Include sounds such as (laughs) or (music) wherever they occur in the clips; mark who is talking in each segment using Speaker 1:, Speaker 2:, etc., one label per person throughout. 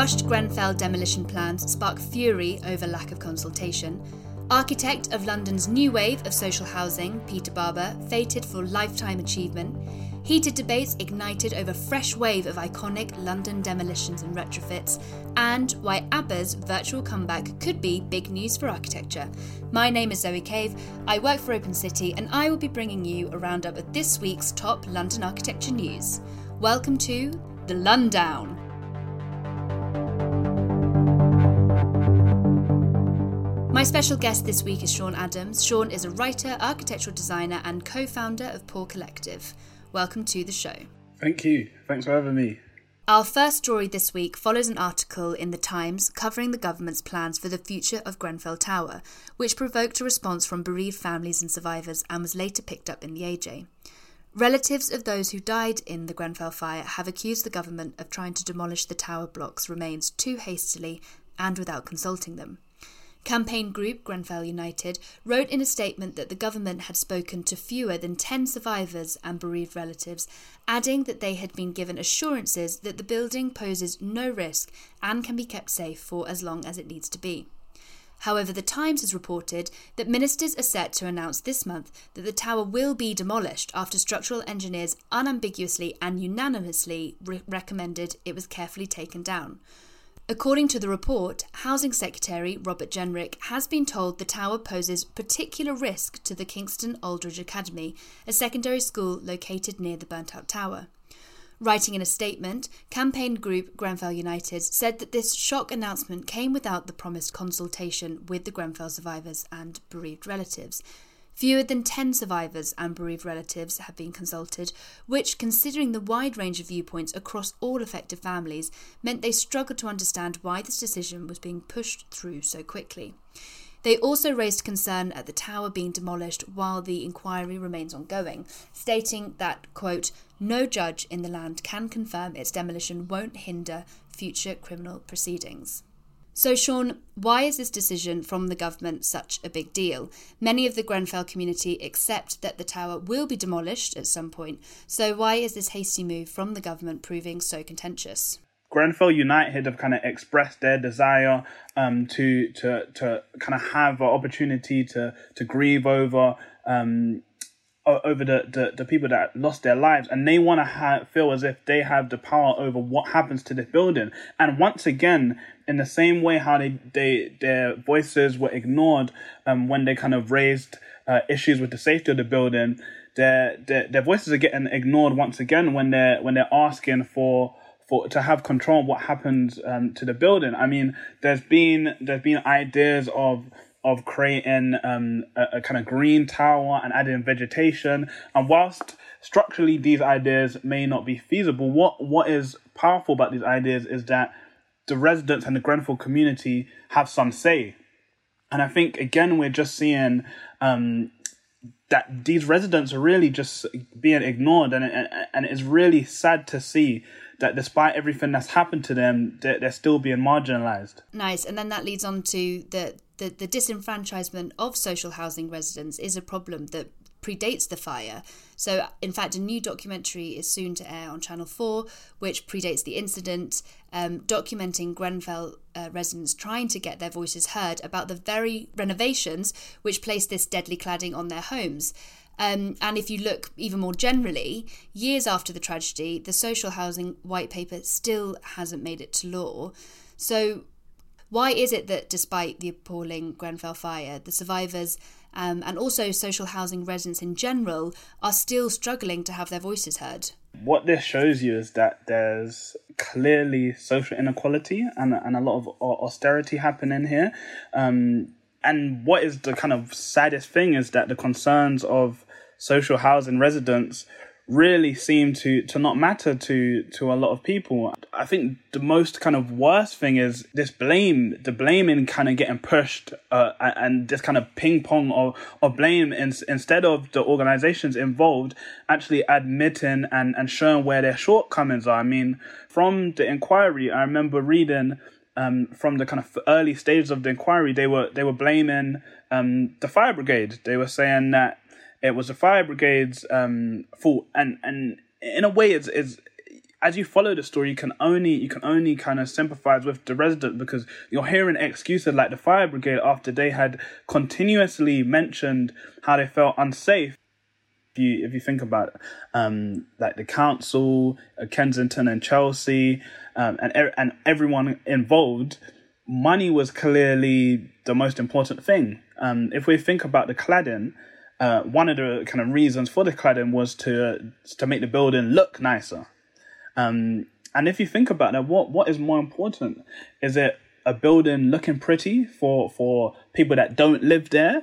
Speaker 1: Rushed Grenfell demolition plans spark fury over lack of consultation. Architect of London's new wave of social housing, Peter Barber, fated for lifetime achievement. Heated debates ignited over fresh wave of iconic London demolitions and retrofits, and why ABBA's virtual comeback could be big news for architecture. My name is Zoe Cave, I work for Open City, and I will be bringing you a roundup of this week's top London architecture news. Welcome to The Lundown. My special guest this week is Shawn Adams. Shawn is a writer, architectural designer, and co founder of Poor Collective. Welcome to the show.
Speaker 2: Thank you. Thanks for having me.
Speaker 1: Our first story this week follows an article in The Times covering the government's plans for the future of Grenfell Tower, which provoked a response from bereaved families and survivors and was later picked up in the AJ. Relatives of those who died in the Grenfell fire have accused the government of trying to demolish the tower block's remains too hastily and without consulting them. Campaign group Grenfell United wrote in a statement that the government had spoken to fewer than 10 survivors and bereaved relatives, adding that they had been given assurances that the building poses no risk and can be kept safe for as long as it needs to be. However, The Times has reported that ministers are set to announce this month that the tower will be demolished after structural engineers unambiguously and unanimously re- recommended it was carefully taken down. According to the report, Housing Secretary Robert Jenrick has been told the tower poses particular risk to the Kensington Aldridge Academy, a secondary school located near the burnt out tower. Writing in a statement, campaign group Grenfell United said that this shock announcement came without the promised consultation with the Grenfell survivors and bereaved relatives. Fewer than 10 survivors and bereaved relatives have been consulted, which, considering the wide range of viewpoints across all affected families, meant they struggled to understand why this decision was being pushed through so quickly. They also raised concern at the tower being demolished while the inquiry remains ongoing, stating that, quote, no judge in the land can confirm its demolition won't hinder future criminal proceedings. So, Shawn, why is this decision from the government such a big deal? Many of the Grenfell community accept that the tower will be demolished at some point. So, why is this hasty move from the government proving so contentious?
Speaker 2: Grenfell United have kind of expressed their desire um, to to to kind of have an opportunity to to grieve over um, over the, the, the people that lost their lives and they want to ha- feel as if they have the power over what happens to this building. And once again in the same way how they, they their voices were ignored um, when they kind of raised uh, issues with the safety of the building their, their their voices are getting ignored once again when they're when they're asking for for to have control of what happens um, to the building. I mean there's been there's been ideas of of creating um, a, a kind of green tower and adding vegetation. And whilst structurally these ideas may not be feasible, what what is powerful about these ideas is that the residents and the Grenfell community have some say. And I think again we're just seeing um, that these residents are really just being ignored, and and, and it's really sad to see that despite everything that's happened to them, they're, they're still being marginalized.
Speaker 1: Nice, and then that leads on to the the, the disenfranchisement of social housing residents is a problem that predates the fire. So, in fact, a new documentary is soon to air on Channel 4, which predates the incident, um, documenting Grenfell uh, residents trying to get their voices heard about the very renovations which placed this deadly cladding on their homes. Um, and if you look even more generally, years after the tragedy, the social housing white paper still hasn't made it to law. So, why is it that despite the appalling Grenfell fire, the survivors um, and also social housing residents in general are still struggling to have their voices heard?
Speaker 2: What this shows you is that there's clearly social inequality and, and a lot of austerity happening here. Um, and what is the kind of saddest thing is that the concerns of social housing residents really seem to to not matter to to a lot of people. I think the most kind of worst thing is this blame, the blaming kind of getting pushed, uh, and this kind of ping pong of of blame in, instead of the organizations involved actually admitting and and showing where their shortcomings are. I mean, from the inquiry, I remember reading. Um, from the kind of early stages of the inquiry, they were they were blaming um, the fire brigade. They were saying that it was the fire brigade's um, fault, and and in a way, it's, it's as you follow the story, you can only you can only kind of sympathize with the resident because you're hearing excuses like the fire brigade after they had continuously mentioned how they felt unsafe. If you if you think about um, like the council, uh, Kensington and Chelsea, um, and and everyone involved, money was clearly the most important thing. Um, if we think about the cladding, uh, one of the kind of reasons for the cladding was to to make the building look nicer. Um, and if you think about that, what what is more important? Is it a building looking pretty for for people that don't live there,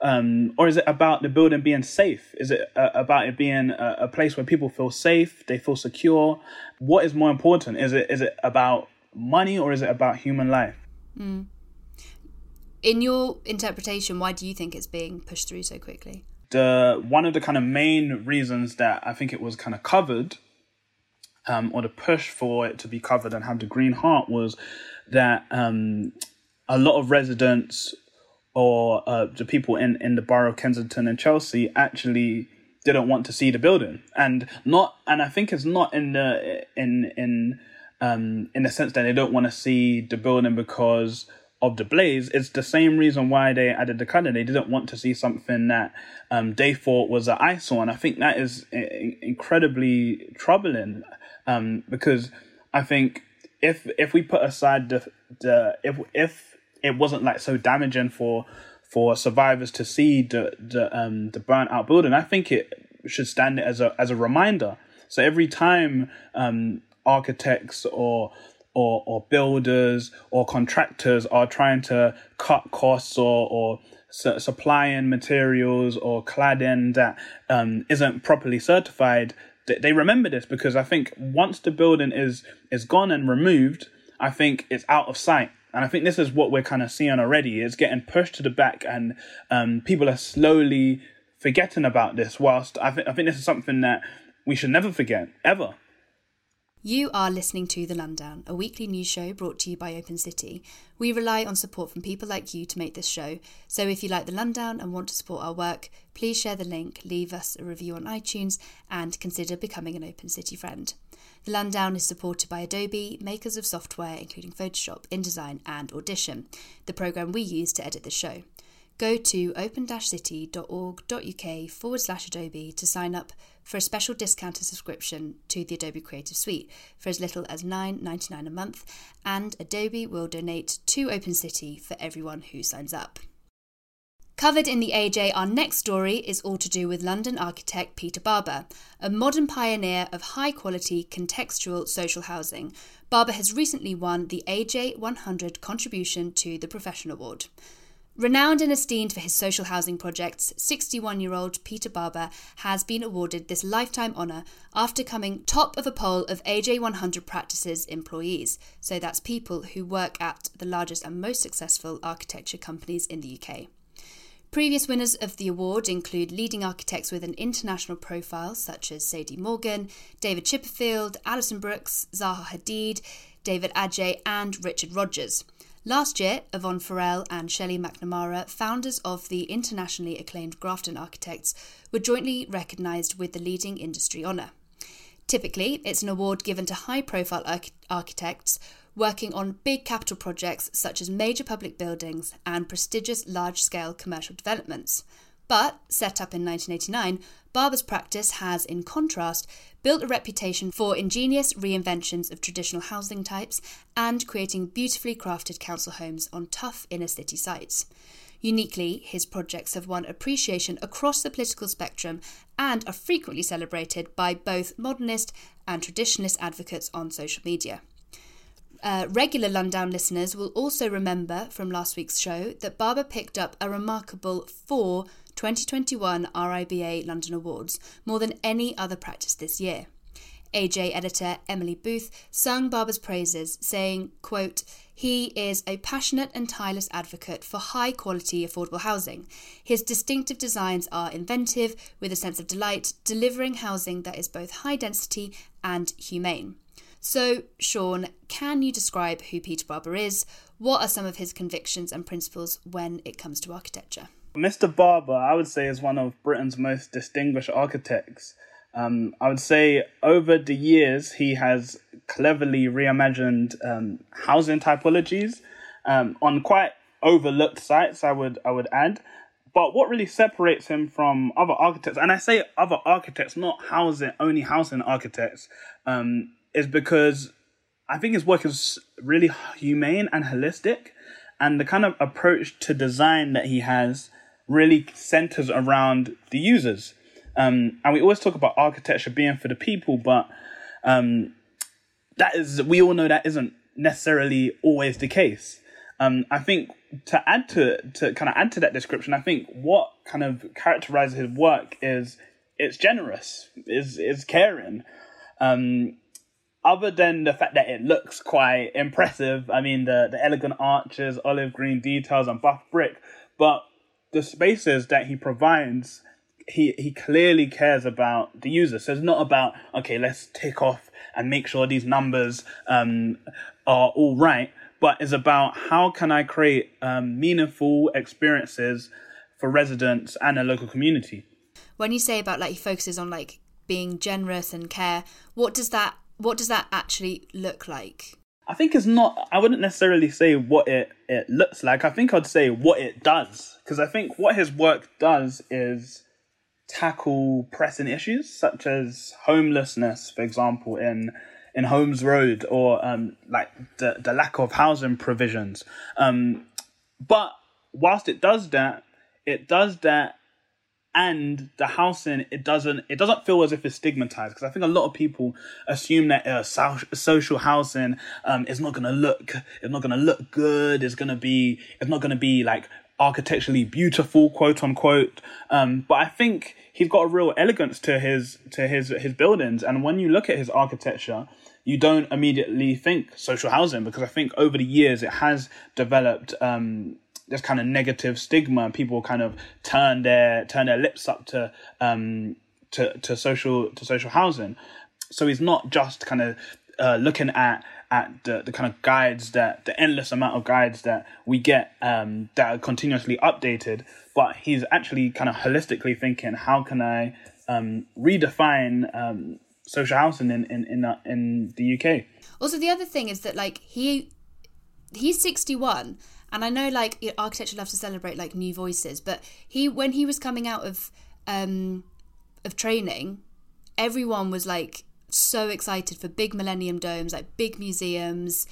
Speaker 2: um, or is it about the building being safe? Is it uh, about it being a, a, place where people feel safe, they feel secure? What is more important? Is it is it about money or is it about human life?
Speaker 1: Mm in your interpretation, why do you think it's being pushed through so quickly?
Speaker 2: The one of the kind of main reasons that I think it was kind of covered, um, or the push for it to be covered and have the green heart was that um, a lot of residents or uh, the people in, in the borough of Kensington and Chelsea actually didn't want to see the building, and not and I think it's not in the in in um, in the sense that they don't want to see the building because of the Blaze, it's the same reason why they added the color. They didn't want to see something that um, they thought was an eyesore, and I think that is incredibly troubling um, because I think if if we put aside the the if if it wasn't like so damaging for for survivors to see the the um the burnt out building, I think it should stand as a as a reminder. So every time um architects or or, or builders or contractors are trying to cut costs or, or su- supplying materials or cladding that um, not properly certified, they, they remember this because I think once the building is is gone and removed, I think it's out of sight. And I think this is what we're kind of seeing already. It's getting pushed to the back, and um, people are slowly forgetting about this. Whilst I think I think this is something that we should never forget ever.
Speaker 1: You are listening to The Lundown, a weekly news show brought to you by Open City. We rely on support from people like you to make this show, so if you like The Lundown and want to support our work, please share the link, leave us a review on iTunes, and consider becoming an Open City friend. The Lundown is supported by Adobe, makers of software including Photoshop, InDesign, and Audition, the program we use to edit the show. Go to open-city.org.uk forward slash Adobe to sign up for a special discounted subscription to the Adobe Creative Suite for as little as $9.99 a month, and Adobe will donate to Open City for everyone who signs up. Covered in the AJ, our next story is all to do with London architect Peter Barber, a modern pioneer of high quality contextual social housing. Barber has recently won the AJ 100 Contribution to the Profession Award. Renowned and esteemed for his social housing projects, 61 year old Peter Barber has been awarded this lifetime honour after coming top of a poll of AJ 100 practices employees. So that's people who work at the largest and most successful architecture companies in the UK. Previous winners of the award include leading architects with an international profile, such as Sadie Morgan, David Chipperfield, Alison Brooks, Zaha Hadid, David Adjaye, and Richard Rogers. Last year, Yvonne Farrell and Shelley McNamara, founders of the internationally acclaimed Grafton Architects, were jointly recognised with the leading industry honour. Typically, it's an award given to high profile arch- architects working on big capital projects such as major public buildings and prestigious large scale commercial developments. But, set up in 1989, Barber's practice has, in contrast, built a reputation for ingenious reinventions of traditional housing types and creating beautifully crafted council homes on tough inner city sites. Uniquely, his projects have won appreciation across the political spectrum and are frequently celebrated by both modernist and traditionalist advocates on social media. Uh, regular Lundown listeners will also remember from last week's show that Barber picked up a remarkable four 2021 RIBA London Awards, more than any other practice this year. AJ editor Emily Booth sung Barber's praises, saying, quote, he is a passionate and tireless advocate for high quality affordable housing. His distinctive designs are inventive, with a sense of delight, delivering housing that is both high density and humane. So, Shawn, can you describe who Peter Barber is? What are some of his convictions and principles when it comes to architecture?
Speaker 2: Mr. Barber, I would say, is one of Britain's most distinguished architects. Um, I would say over the years, he has cleverly reimagined um, housing typologies um, on quite overlooked sites. I would I would add. But what really separates him from other architects, and I say other architects, not housing only housing architects, um, is because I think his work is really humane and holistic, and the kind of approach to design that he has really centers around the users. Um, and we always talk about architecture being for the people, but um, that is we all know that isn't necessarily always the case. Um, I think to add to to kind of add to that description, I think what kind of characterizes his work is it's generous, is is caring. Um, other than the fact that it looks quite impressive, I mean the the elegant arches, olive green details, and buff brick, but the spaces that he provides, he he clearly cares about the user. So it's not about okay, let's tick off and make sure these numbers um, are all right, but it's about how can I create um, meaningful experiences for residents and a local community.
Speaker 1: When you say about like he focuses on like being generous and care, what does that what does that actually look like?
Speaker 2: I think it's not. I wouldn't necessarily say what it it looks like. I think I'd say what it does because I think what his work does is tackle pressing issues such as homelessness, for example, in in Holmes Road, or um, like the the lack of housing provisions. Um, but whilst it does that, it does that and the housing it doesn't it doesn't feel as if it's stigmatized because I think a lot of people assume that uh, so- social housing um is not gonna look it's not gonna look good it's gonna be it's not gonna be like architecturally beautiful quote unquote. Um but I think he's got a real elegance to his to his his buildings. And when you look at his architecture you don't immediately think social housing because I think over the years it has developed um this kind of negative stigma and people kind of turn their turn their lips up to um to to social to social housing. So he's not just kind of uh, looking at at the, the kind of guides that the endless amount of guides that we get um, that are continuously updated but he's actually kind of holistically thinking how can i um, redefine um, social housing in in in, uh, in the uk
Speaker 1: also the other thing is that like he he's 61 and I know like architecture loves to celebrate like new voices, but he when he was coming out of um of training, everyone was like so excited for big millennium domes, like big museums,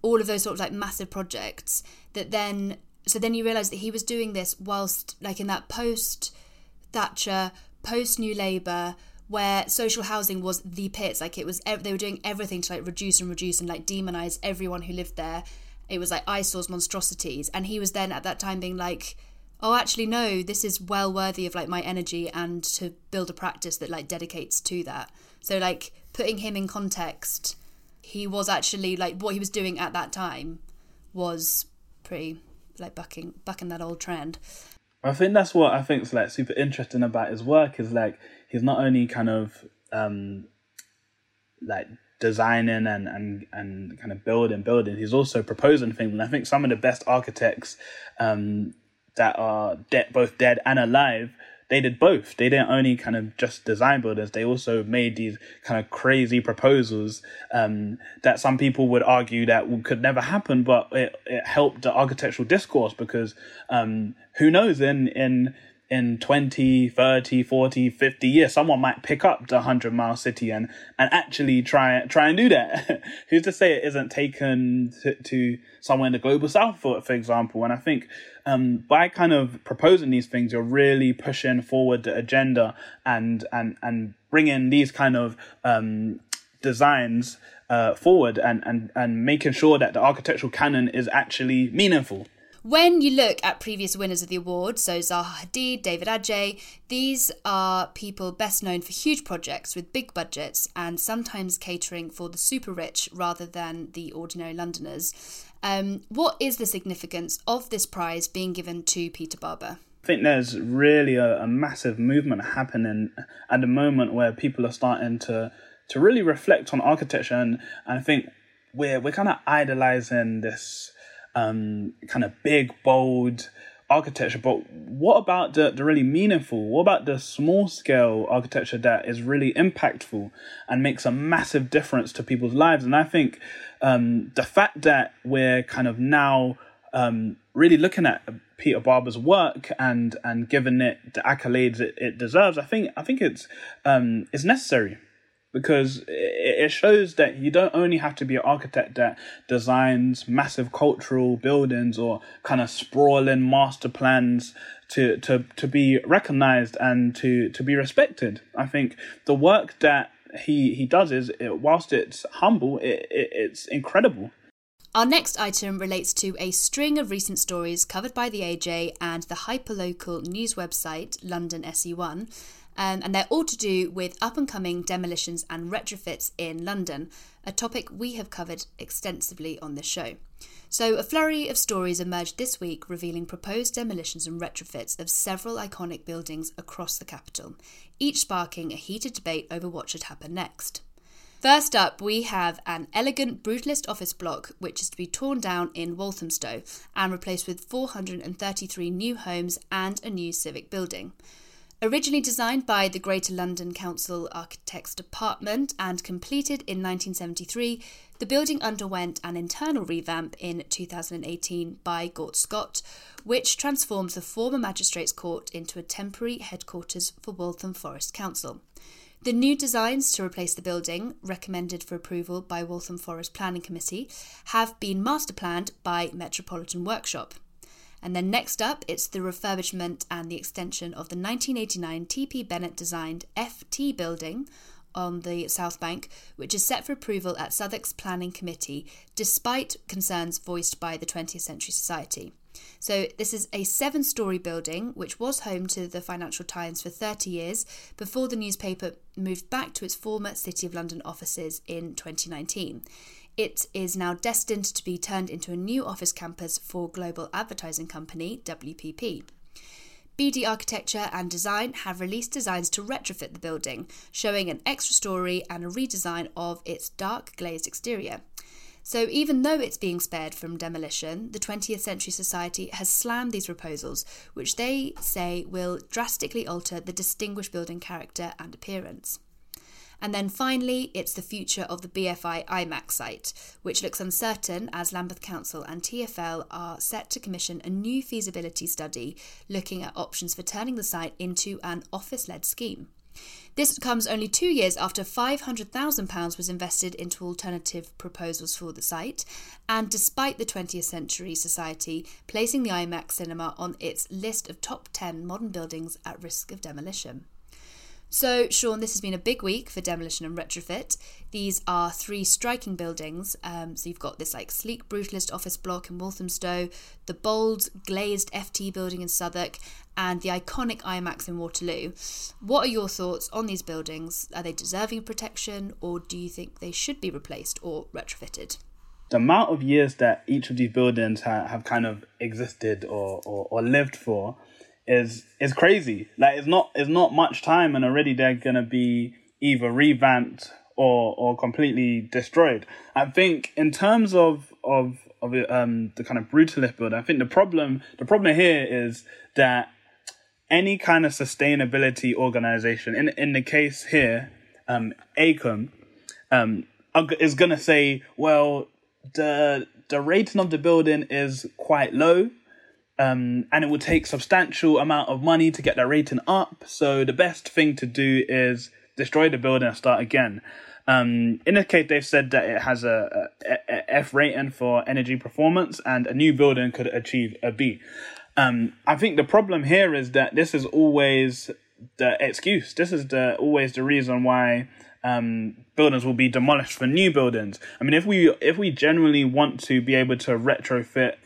Speaker 1: all of those sort of like massive projects that then so then you realize that he was doing this whilst like in that post Thatcher, post New Labour, where social housing was the pits. Like it was, they were doing everything to like reduce and reduce and like demonize everyone who lived there it was like eyesores, monstrosities, and he was then at that time being like, "Oh, actually, no, this is well worthy of like my energy and to build a practice that like dedicates to that." So like putting him in context, he was actually like what he was doing at that time was pretty like bucking bucking that old trend.
Speaker 2: I think that's what I think is like super interesting about his work is like he's not only kind of um like designing and, and, and kind of building building. He's also proposing things. And I think some of the best architects um, that are de- both dead and alive, they did both. They didn't only kind of just design buildings, they also made these kind of crazy proposals um, that some people would argue that could never happen, but it, it helped the architectural discourse because um, who knows in, in in 20, 30, 40, 50 years, someone might pick up the 100 mile city and, and actually try, try and do that. (laughs) Who's to say it isn't taken to, to somewhere in the global south, for, for example? And I think um, by kind of proposing these things, you're really pushing forward the agenda and, and, and bringing these kind of um, designs uh, forward and, and, and making sure that the architectural canon is actually meaningful.
Speaker 1: When you look at previous winners of the award, so Zaha Hadid, David Adjaye, these are people best known for huge projects with big budgets and sometimes catering for the super rich rather than the ordinary Londoners. Um, what is the significance of this prize being given to Peter Barber?
Speaker 2: I think there's really a, a massive movement happening at the moment where people are starting to to really reflect on architecture and, and I think we're we're kind of idolizing this um, kind of big, bold architecture. But what about the, the really meaningful? What about the small scale architecture that is really impactful and makes a massive difference to people's lives? And I think um, the fact that we're kind of now um, really looking at Peter Barber's work and and giving it the accolades it, it deserves, I think I think it's um, it's necessary because it shows that you don't only have to be an architect that designs massive cultural buildings or kind of sprawling master plans to to to be recognized and to to be respected. I think the work that he he does is it, whilst it's humble, it, it, it's incredible.
Speaker 1: Our next item relates to a string of recent stories covered by the AJ and the hyperlocal news website London SE1 um, and they're all to do with up and coming demolitions and retrofits in London, a topic we have covered extensively on this show. So, a flurry of stories emerged this week revealing proposed demolitions and retrofits of several iconic buildings across the capital, each sparking a heated debate over what should happen next. First up, we have an elegant brutalist office block which is to be torn down in Walthamstow and replaced with 433 new homes and a new civic building. Originally designed by the Greater London Council Architects Department and completed in 1973, the building underwent an internal revamp in 2018 by Gort Scott, which transformed the former Magistrates Court into a temporary headquarters for Waltham Forest Council. The new designs to replace the building, recommended for approval by Waltham Forest Planning Committee, have been master planned by Metropolitan Workshop. And then next up, it's the refurbishment and the extension of the 1989 TP Bennett designed FT building on the South Bank, which is set for approval at Southwark's Planning Committee, despite concerns voiced by the 20th Century Society. So, this is a seven story building which was home to the Financial Times for 30 years before the newspaper moved back to its former City of London offices in 2019. It is now destined to be turned into a new office campus for global advertising company WPP. BD Architecture and Design have released designs to retrofit the building, showing an extra story and a redesign of its dark glazed exterior. So, even though it's being spared from demolition, the 20th Century Society has slammed these proposals, which they say will drastically alter the distinguished building character and appearance. And then finally, it's the future of the BFI IMAX site, which looks uncertain as Lambeth Council and TFL are set to commission a new feasibility study looking at options for turning the site into an office led scheme. This comes only two years after £500,000 was invested into alternative proposals for the site, and despite the 20th Century Society placing the IMAX cinema on its list of top 10 modern buildings at risk of demolition. So, Shawn, this has been a big week for demolition and retrofit. These are three striking buildings. Um, so, you've got this like sleek brutalist office block in Walthamstow, the bold glazed FT building in Southwark, and the iconic IMAX in Waterloo. What are your thoughts on these buildings? Are they deserving of protection, or do you think they should be replaced or retrofitted?
Speaker 2: The amount of years that each of these buildings ha- have kind of existed or, or, or lived for is is crazy. Like it's not it's not much time, and already they're gonna be either revamped or or completely destroyed. I think in terms of of of um the kind of brutalist build, I think the problem the problem here is that any kind of sustainability organization, in in the case here, um, AECOM, um, is gonna say, well, the the rating of the building is quite low. Um, and it will take substantial amount of money to get that rating up. So the best thing to do is destroy the building and start again. Um, in this case, they've said that it has a, a, a F rating for energy performance, and a new building could achieve a B. Um, I think the problem here is that this is always the excuse. This is the always the reason why um, buildings will be demolished for new buildings. I mean, if we if we generally want to be able to retrofit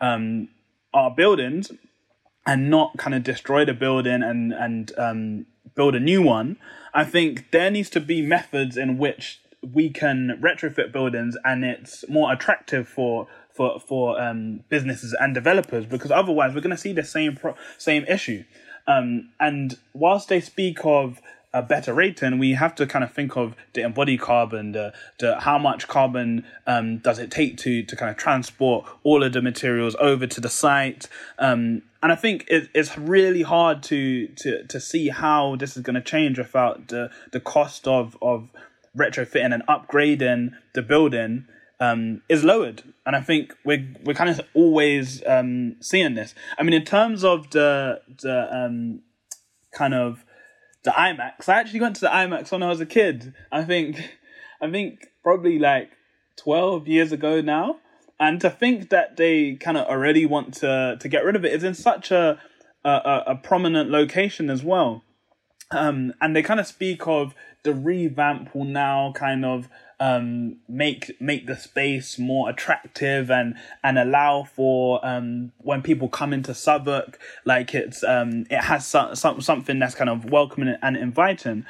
Speaker 2: um, our buildings and not kind of destroy the building and and um, build a new one, I think there needs to be methods in which we can retrofit buildings and it's more attractive for for for um, businesses and developers because otherwise we're going to see the same pro- same issue. Um, and whilst they speak of a better rating, we have to kind of think of the embodied carbon, the, the how much carbon um, does it take to to kind of transport all of the materials over to the site. Um, and I think it, it's really hard to to to see how this is going to change without the the cost of of retrofitting and upgrading the building um, is lowered. And I think we're we're kind of always um, seeing this. I mean, in terms of the the um, kind of the IMAX. I actually went to the IMAX when I was a kid. I think, I think probably like twelve years ago now. And to think that they kind of already want to to get rid of it is in such a a, a prominent location as well. Um, and they kind of speak of the revamp will now kind of um, make make the space more attractive and and allow for um, when people come into Southwark, like it's um, it has some, some something that's kind of welcoming and inviting.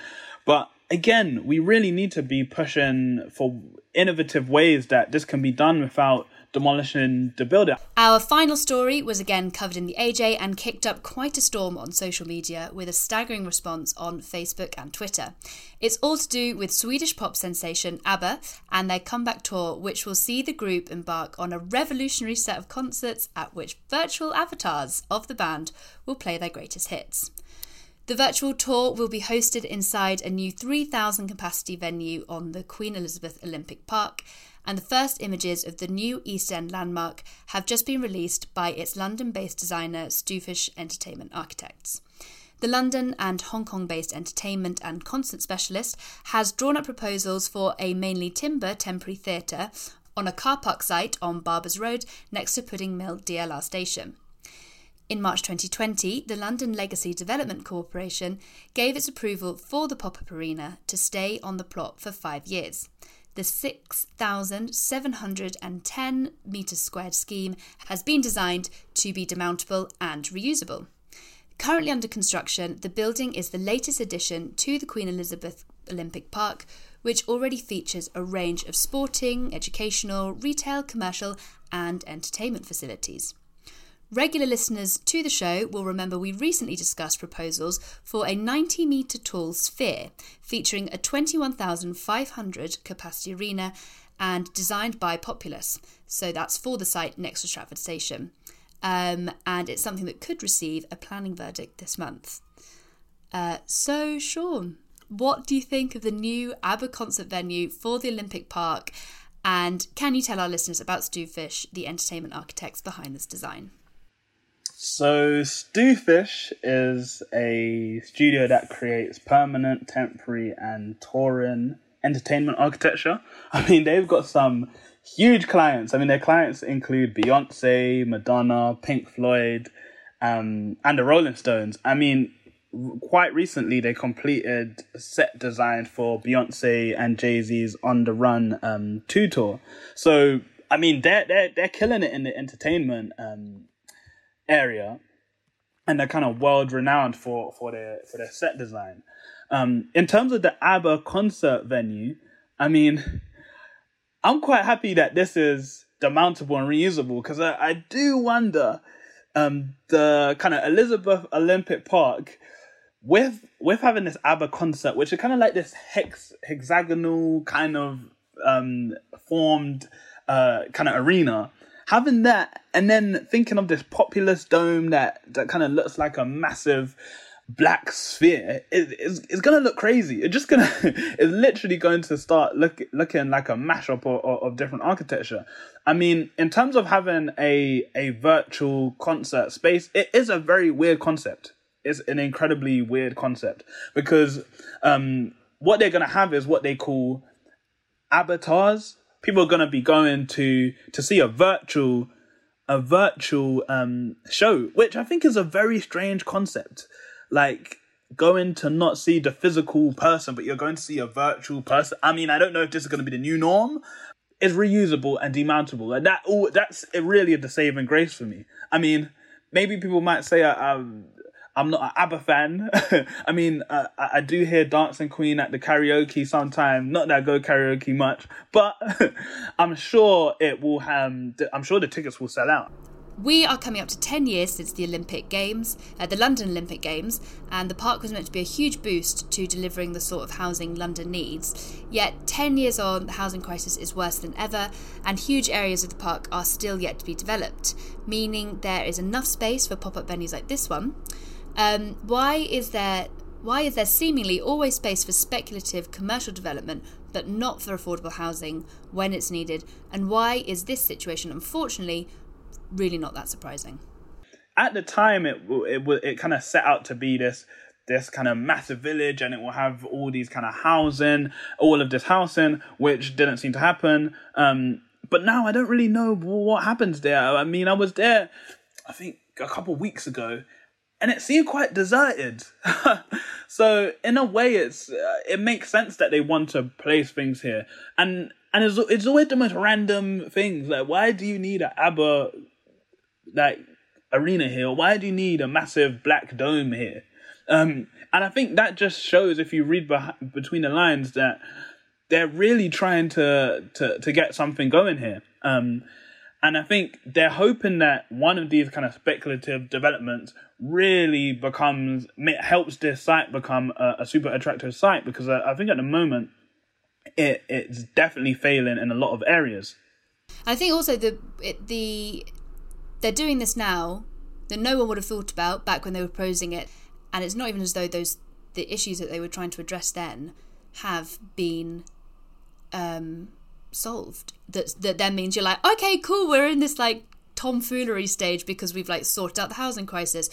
Speaker 2: But again, we really need to be pushing for innovative ways that this can be done without demolishing the building.
Speaker 1: Our final story was again covered in the AJ and kicked up quite a storm on social media with a staggering response on Facebook and Twitter. It's all to do with Swedish pop sensation ABBA and their comeback tour, which will see the group embark on a revolutionary set of concerts at which virtual avatars of the band will play their greatest hits. The virtual tour will be hosted inside a new 3,000 capacity venue on the Queen Elizabeth Olympic Park and the first images of the new East End landmark have just been released by its London based designer Stufish Entertainment Architects. The London and Hong Kong based entertainment and concert specialist has drawn up proposals for a mainly timber temporary theatre on a car park site on Barbers Road next to Pudding Mill DLR station. In March 2020, the London Legacy Development Corporation gave its approval for the pop up arena to stay on the plot for five years the 6,710 metre squared scheme has been designed to be demountable and reusable. Currently under construction, the building is the latest addition to the Queen Elizabeth Olympic Park, which already features a range of sporting, educational, retail, commercial, and entertainment facilities. Regular listeners to the show will remember we recently discussed proposals for a 90 metre tall sphere featuring a 21,500 capacity arena and designed by Populous. So that's for the site next to Stratford Station. Um, and it's something that could receive a planning verdict this month. Uh, so, Shawn, what do you think of the new ABBA concert venue for the Olympic Park? And can you tell our listeners about Stufish, the entertainment architects behind this design?
Speaker 2: So, Stufish is a studio that creates permanent, temporary, and touring entertainment architecture. (laughs) I mean, they've got some huge clients. I mean, their clients include Beyonce, Madonna, Pink Floyd, um, and the Rolling Stones. I mean, quite recently they completed set design for Beyonce and Jay Z's On the Run um, two tour. So, I mean, they're they're they're killing it in the entertainment um, area, and they're kind of world renowned for for their for their set design. Um, in terms of the ABBA concert venue, I mean, I'm quite happy that this is demountable and reusable because I, I do wonder um, the kind of Elizabeth Olympic Park. with with having this ABBA concert, which is kind of like this hex hexagonal kind of um formed uh kind of arena, having that and then thinking of this populous dome that that kind of looks like a massive black sphere it, it's, it's gonna look crazy. It's just gonna (laughs) it's literally going to start look, looking like a mashup of, different architecture. I mean in terms of having a a virtual concert space it is a very weird concept. It's an incredibly weird concept because um what they're gonna have is what they call avatars people are gonna be going to to see a virtual a virtual um show which i think is a very strange concept like going to not see the physical person, but you're going to see a virtual person. I mean, I don't know if this is going to be the new norm. It's reusable and demountable. Like that, all that's really the saving grace for me. I mean, maybe people might say I, I'm, I'm not an ABBA fan. (laughs) I mean, uh, I do hear Dancing Queen at the karaoke sometime. Not that I go karaoke much, but (laughs) I'm sure it will. have. I'm sure the tickets will sell out.
Speaker 1: We are coming up to 10 years since the Olympic Games, uh, the London Olympic Games, and the park was meant to be a huge boost to delivering the sort of housing London needs. Yet, 10 years on, the housing crisis is worse than ever, and huge areas of the park are still yet to be developed, meaning there is enough space for pop up venues like this one. Um, why is there why is there seemingly always space for speculative commercial development but not for affordable housing when it's needed? And why is this situation, unfortunately, really not that surprising.
Speaker 2: At the time, it it it kind of set out to be this this kind of massive village, and it will have all these kind of housing, all of this housing, which didn't seem to happen. Um, but now I don't really know what happens there. I mean, I was there, I think a couple weeks ago, and it seemed quite deserted. (laughs) so in a way, it's uh, it makes sense that they want to place things here, and and it's it's always the most random things. Like, why do you need an ABBA like arena here? Why do you need a massive black dome here? Um, and I think that just shows, if you read between the lines, that they're really trying to to to get something going here. Um, and I think they're hoping that one of these kind of speculative developments really becomes helps this site become a, a super attractive site because I, I think at the moment it it's definitely failing in a lot of areas.
Speaker 1: I think also the it, the they're doing this now that no one would have thought about back when they were proposing it, and it's not even as though those the issues that they were trying to address then have been um, solved. That that then means you're like, okay, cool, we're in this like tomfoolery stage because we've like sorted out the housing crisis.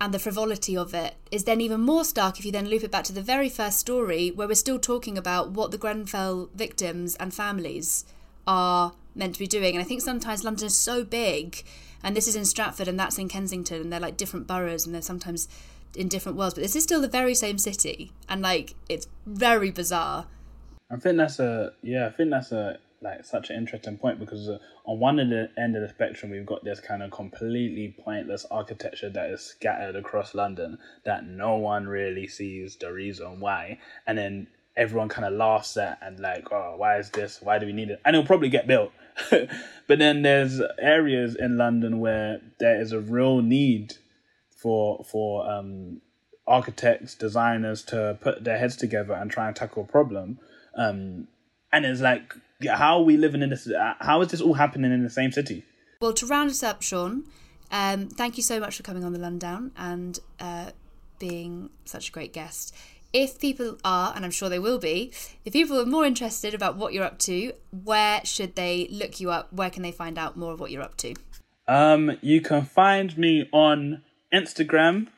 Speaker 1: And the frivolity of it is then even more stark if you then loop it back to the very first story where we're still talking about what the Grenfell victims and families are meant to be doing. And I think sometimes London is so big, and this is in Stratford and that's in Kensington, and they're like different boroughs and they're sometimes in different worlds, but this is still the very same city, and like it's very bizarre.
Speaker 2: I think that's a yeah. I think that's a like such an interesting point because uh, on one of the end of the spectrum we've got this kind of completely pointless architecture that is scattered across London that no one really sees the reason why, and then everyone kind of laughs at and like, oh, why is this? Why do we need it? And it'll probably get built. (laughs) but then there's areas in London where there is a real need for for um, architects, designers to put their heads together and try and tackle a problem. Um, and it's like, how are we living in this? Uh, how is this all happening in the same city?
Speaker 1: Well, to round us up, Shawn, um, thank you so much for coming on the Lundown and uh, being such a great guest if people are, and I'm sure they will be, if people are more interested about what you're up to, where should they look you up? Where can they find out more of what you're up to?
Speaker 2: Um, you can find me on Instagram.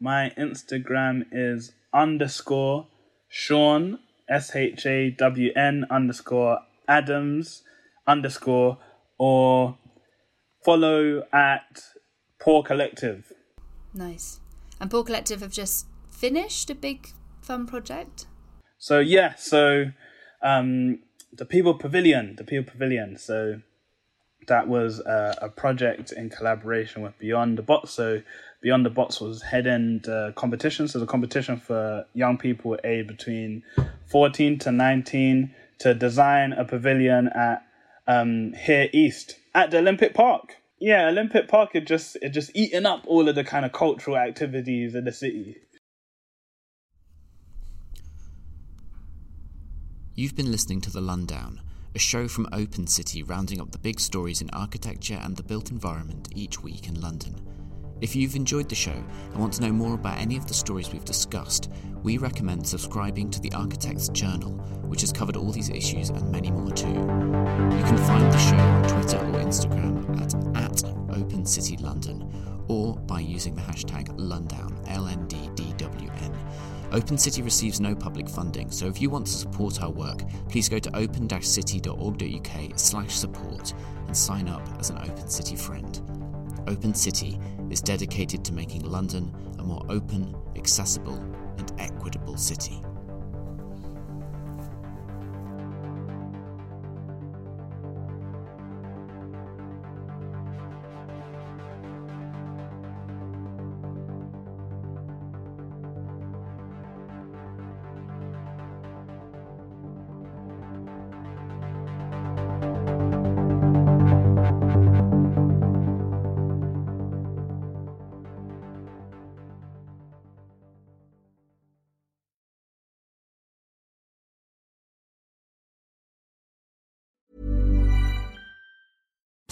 Speaker 2: My Instagram is underscore Shawn S H A W N underscore Adams underscore or follow at Poor Collective.
Speaker 1: Nice. And Poor Collective have just finished a big fun project?
Speaker 2: So yeah, so um, the People Pavilion, the People Pavilion. So that was uh, a project in collaboration with Beyond the Box. So Beyond the Box was head end uh, competition. So the competition for young people aged between 14 to 19 to design a pavilion at um, here East at the Olympic Park. Yeah, Olympic Park had just it just eaten up all of the kind of cultural activities in the city.
Speaker 3: You've been listening to The Lundown, a show from Open City rounding up the big stories in architecture and the built environment each week in London. If you've enjoyed the show and want to know more about any of the stories we've discussed, we recommend subscribing to the Architect's Journal, which has covered all these issues and many more too. You can find the show on Twitter or Instagram at, at Open City London or by using the hashtag Lundown, L-N-D-D-W-N. Open City receives no public funding, so if you want to support our work, please go to open-city.org.uk slash support and sign up as an Open City friend. Open City is dedicated to making London a more open, accessible, and equitable city.